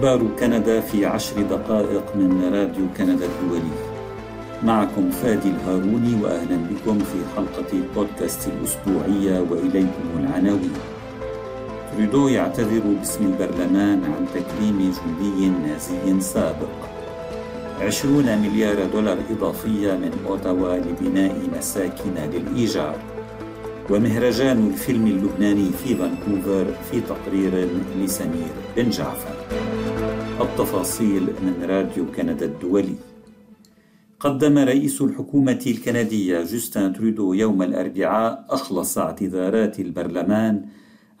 أخبار كندا في عشر دقائق من راديو كندا الدولي. معكم فادي الهاروني وأهلا بكم في حلقة بودكاست الأسبوعية وإليكم العناوين. ترودو يعتذر باسم البرلمان عن تكريم جندي نازي سابق. عشرون مليار دولار إضافية من أوتاوا لبناء مساكن للإيجار. ومهرجان الفيلم اللبناني في فانكوفر في تقرير لسمير بن جعفر. التفاصيل من راديو كندا الدولي. قدم رئيس الحكومة الكندية جوستن ترودو يوم الأربعاء أخلص اعتذارات البرلمان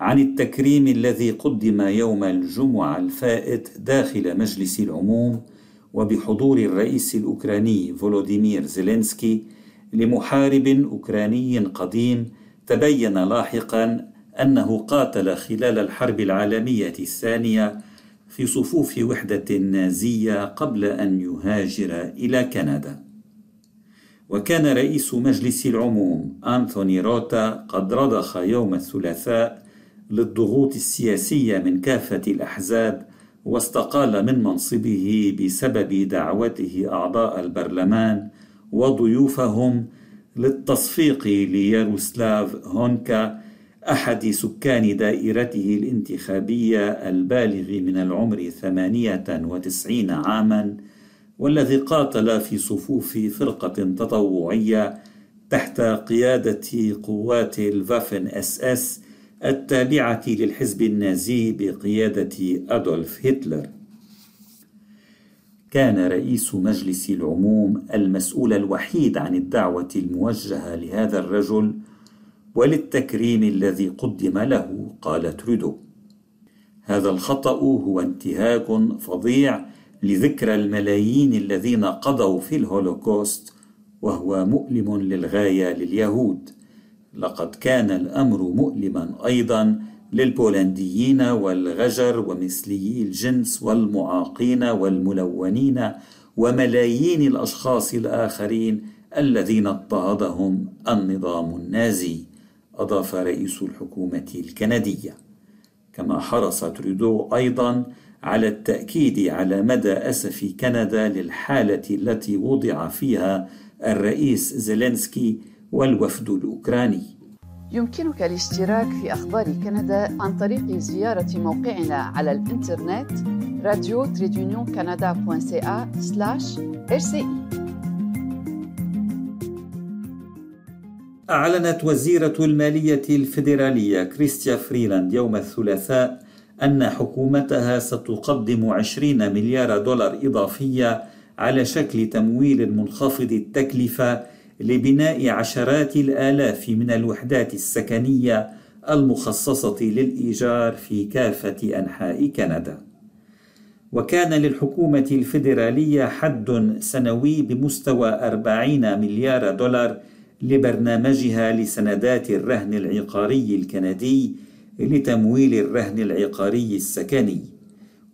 عن التكريم الذي قدم يوم الجمعة الفائت داخل مجلس العموم وبحضور الرئيس الأوكراني فولوديمير زيلينسكي لمحارب أوكراني قديم تبين لاحقا أنه قاتل خلال الحرب العالمية الثانية في صفوف وحدة نازية قبل أن يهاجر إلى كندا. وكان رئيس مجلس العموم أنثوني روتا قد رضخ يوم الثلاثاء للضغوط السياسية من كافة الأحزاب واستقال من منصبه بسبب دعوته أعضاء البرلمان وضيوفهم للتصفيق لياروسلاف هونكا أحد سكان دائرته الانتخابية البالغ من العمر ثمانية وتسعين عاما والذي قاتل في صفوف فرقة تطوعية تحت قيادة قوات الفافن اس اس التابعة للحزب النازي بقيادة أدولف هتلر. كان رئيس مجلس العموم المسؤول الوحيد عن الدعوة الموجهة لهذا الرجل وللتكريم الذي قدم له قال ترودو هذا الخطأ هو انتهاك فظيع لذكرى الملايين الذين قضوا في الهولوكوست وهو مؤلم للغاية لليهود. لقد كان الأمر مؤلما أيضا للبولنديين والغجر ومثليي الجنس والمعاقين والملونين وملايين الأشخاص الآخرين الذين اضطهدهم النظام النازي. أضاف رئيس الحكومة الكندية كما حرص ترودو أيضا على التأكيد على مدى أسف كندا للحالة التي وضع فيها الرئيس زيلينسكي والوفد الأوكراني. يمكنك الاشتراك في أخبار كندا عن طريق زيارة موقعنا على الإنترنت راديو أعلنت وزيرة المالية الفيدرالية كريستيا فريلاند يوم الثلاثاء أن حكومتها ستقدم 20 مليار دولار إضافية على شكل تمويل منخفض التكلفة لبناء عشرات الآلاف من الوحدات السكنية المخصصة للإيجار في كافة أنحاء كندا. وكان للحكومة الفيدرالية حد سنوي بمستوى 40 مليار دولار لبرنامجها لسندات الرهن العقاري الكندي لتمويل الرهن العقاري السكني.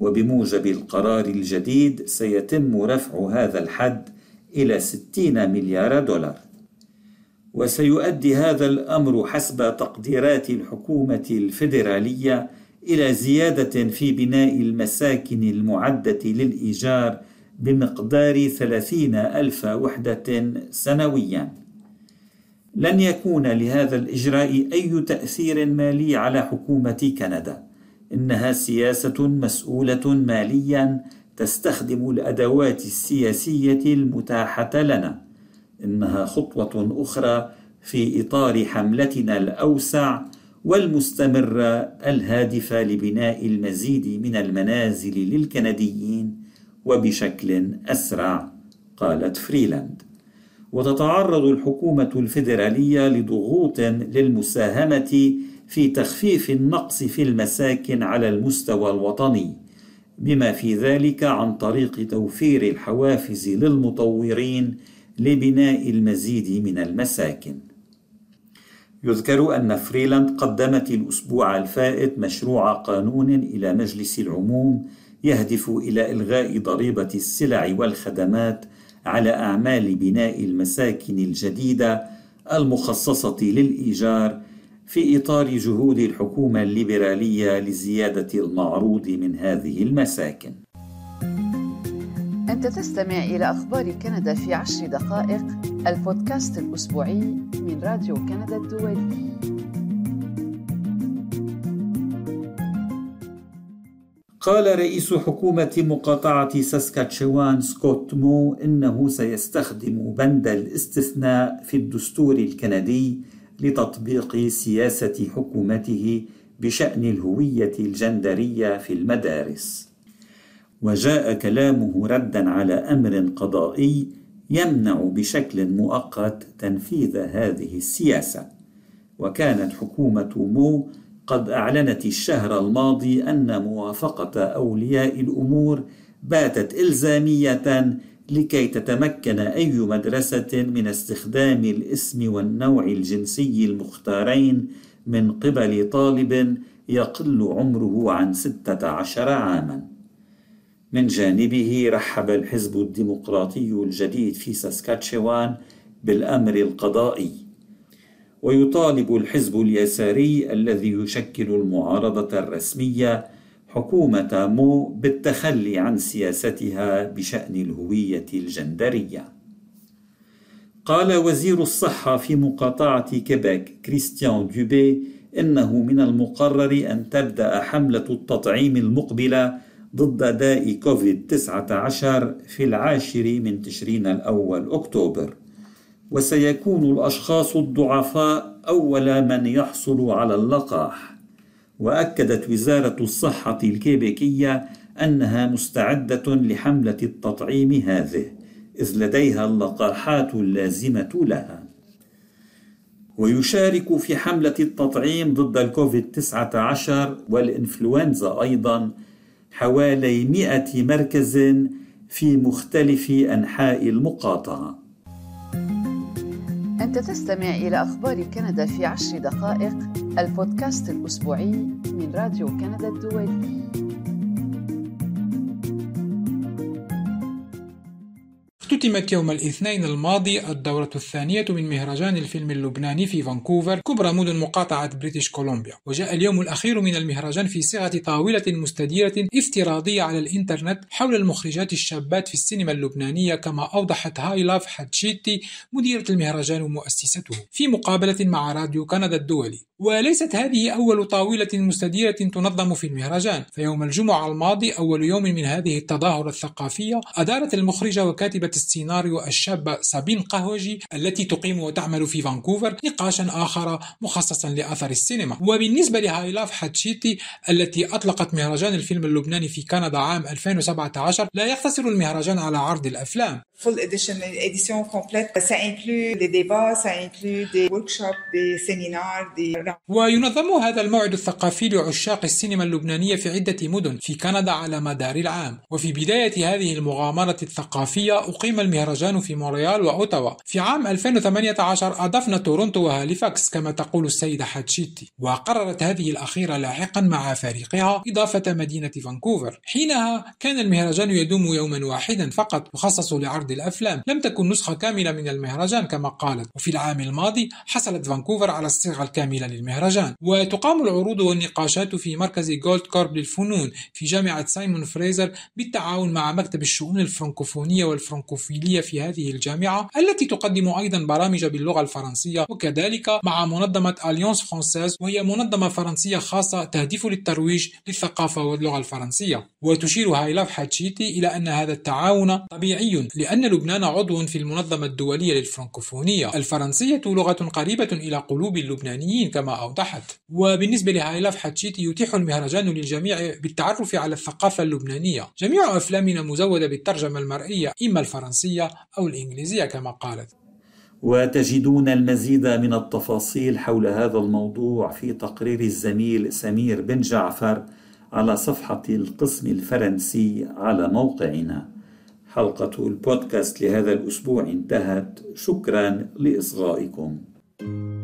وبموجب القرار الجديد سيتم رفع هذا الحد إلى 60 مليار دولار. وسيؤدي هذا الأمر حسب تقديرات الحكومة الفيدرالية إلى زيادة في بناء المساكن المعدة للإيجار بمقدار ثلاثين ألف وحدة سنويا. لن يكون لهذا الإجراء أي تأثير مالي على حكومة كندا. إنها سياسة مسؤولة ماليا تستخدم الأدوات السياسية المتاحة لنا. إنها خطوة أخرى في إطار حملتنا الأوسع والمستمره الهادفه لبناء المزيد من المنازل للكنديين وبشكل أسرع قالت فريلاند. وتتعرض الحكومة الفيدرالية لضغوط للمساهمة في تخفيف النقص في المساكن على المستوى الوطني بما في ذلك عن طريق توفير الحوافز للمطورين لبناء المزيد من المساكن. يذكر أن فريلاند قدمت الأسبوع الفائت مشروع قانون إلى مجلس العموم يهدف إلى إلغاء ضريبة السلع والخدمات على أعمال بناء المساكن الجديدة المخصصة للإيجار في إطار جهود الحكومة الليبرالية لزيادة المعروض من هذه المساكن. أنت تستمع إلى أخبار كندا في عشر دقائق البودكاست الأسبوعي من راديو كندا الدولي. قال رئيس حكومة مقاطعة ساسكاتشوان سكوت مو إنه سيستخدم بند الاستثناء في الدستور الكندي لتطبيق سياسة حكومته بشأن الهوية الجندرية في المدارس. وجاء كلامه ردا على أمر قضائي يمنع بشكل مؤقت تنفيذ هذه السياسة. وكانت حكومة مو قد أعلنت الشهر الماضي أن موافقة أولياء الأمور باتت إلزامية لكي تتمكن أي مدرسة من استخدام الاسم والنوع الجنسي المختارين من قبل طالب يقل عمره عن ستة عشر عاما. من جانبه رحب الحزب الديمقراطي الجديد في ساسكاتشوان بالأمر القضائي. ويطالب الحزب اليساري الذي يشكل المعارضة الرسمية حكومة مو بالتخلي عن سياستها بشأن الهوية الجندرية. قال وزير الصحة في مقاطعة كيبيك كريستيان دوبي إنه من المقرر أن تبدأ حملة التطعيم المقبلة ضد داء كوفيد 19 في العاشر من تشرين الأول أكتوبر. وسيكون الأشخاص الضعفاء أول من يحصل على اللقاح. وأكدت وزارة الصحة الكيبيكية أنها مستعدة لحملة التطعيم هذه إذ لديها اللقاحات اللازمة لها. ويشارك في حملة التطعيم ضد الكوفيد 19 والإنفلونزا أيضا حوالي 100 مركز في مختلف أنحاء المقاطعة. أنت تستمع إلى أخبار كندا في عشر دقائق البودكاست الأسبوعي من راديو كندا الدولي. اختتمت يوم الاثنين الماضي الدورة الثانية من مهرجان الفيلم اللبناني في فانكوفر كبرى مدن مقاطعة بريتش كولومبيا وجاء اليوم الأخير من المهرجان في صيغة طاولة مستديرة افتراضية على الإنترنت حول المخرجات الشابات في السينما اللبنانية كما أوضحت هاي لاف حتشيتي مديرة المهرجان ومؤسسته في مقابلة مع راديو كندا الدولي. وليست هذه أول طاولة مستديرة تنظم في المهرجان. فيوم الجمعة الماضي أول يوم من هذه التظاهرة الثقافية أدارت المخرجة وكاتبة السيناريو الشابة سابين قهوجي التي تقيم وتعمل في فانكوفر نقاشا آخر مخصصا لأثر السينما. وبالنسبة لهايلاف حتشيتي التي أطلقت مهرجان الفيلم اللبناني في كندا عام 2017 لا يقتصر المهرجان على عرض الأفلام. Full edition, une édition complète. Ça inclut des débats, ça inclut des workshops, des séminaires, des... وينظم هذا الموعد الثقافي لعشاق السينما اللبنانية في عدة مدن في كندا على مدار العام. وفي بداية هذه المغامرة الثقافية أقيم المهرجان في مونريال وأوتاوا. في عام 2018 أضفنا تورونتو وهاليفاكس كما تقول السيدة حاتشيتي. وقررت هذه الأخيرة لاحقا مع فريقها إضافة مدينة فانكوفر. حينها كان المهرجان يدوم يوما واحدا فقط مخصص لعرض عرض الأفلام. لم تكن نسخة كاملة من المهرجان كما قالت. وفي العام الماضي حصلت فانكوفر على الصيغة الكاملة للمهرجان. وتقام العروض والنقاشات في مركز جولد كورب للفنون في جامعة سايمون فريزر بالتعاون مع مكتب الشؤون الفرنكوفونية والفرنكوفيلية في هذه الجامعة التي تقدم أيضا برامج باللغة الفرنسية. وكذلك مع منظمة أليونس فرانسيز وهي منظمة فرنسية خاصة تهدف للترويج للثقافة واللغة الفرنسية. وتشير هايلاف حاتشيتي إلى أن هذا التعاون طبيعي لأن أن لبنان عضو في المنظمة الدولية للفرنكوفونية. الفرنسية لغة قريبة إلى قلوب اللبنانيين كما أوضحت. وبالنسبة لهايلاف حتشيتي يتيح المهرجان للجميع بالتعرف على الثقافة اللبنانية. جميع أفلامنا مزودة بالترجمة المرئية إما الفرنسية أو الإنجليزية كما قالت. وتجدون المزيد من التفاصيل حول هذا الموضوع في تقرير الزميل سمير بن جعفر على صفحة القسم الفرنسي على موقعنا. حلقة البودكاست لهذا الأسبوع انتهت. شكرا لإصغائكم. thank you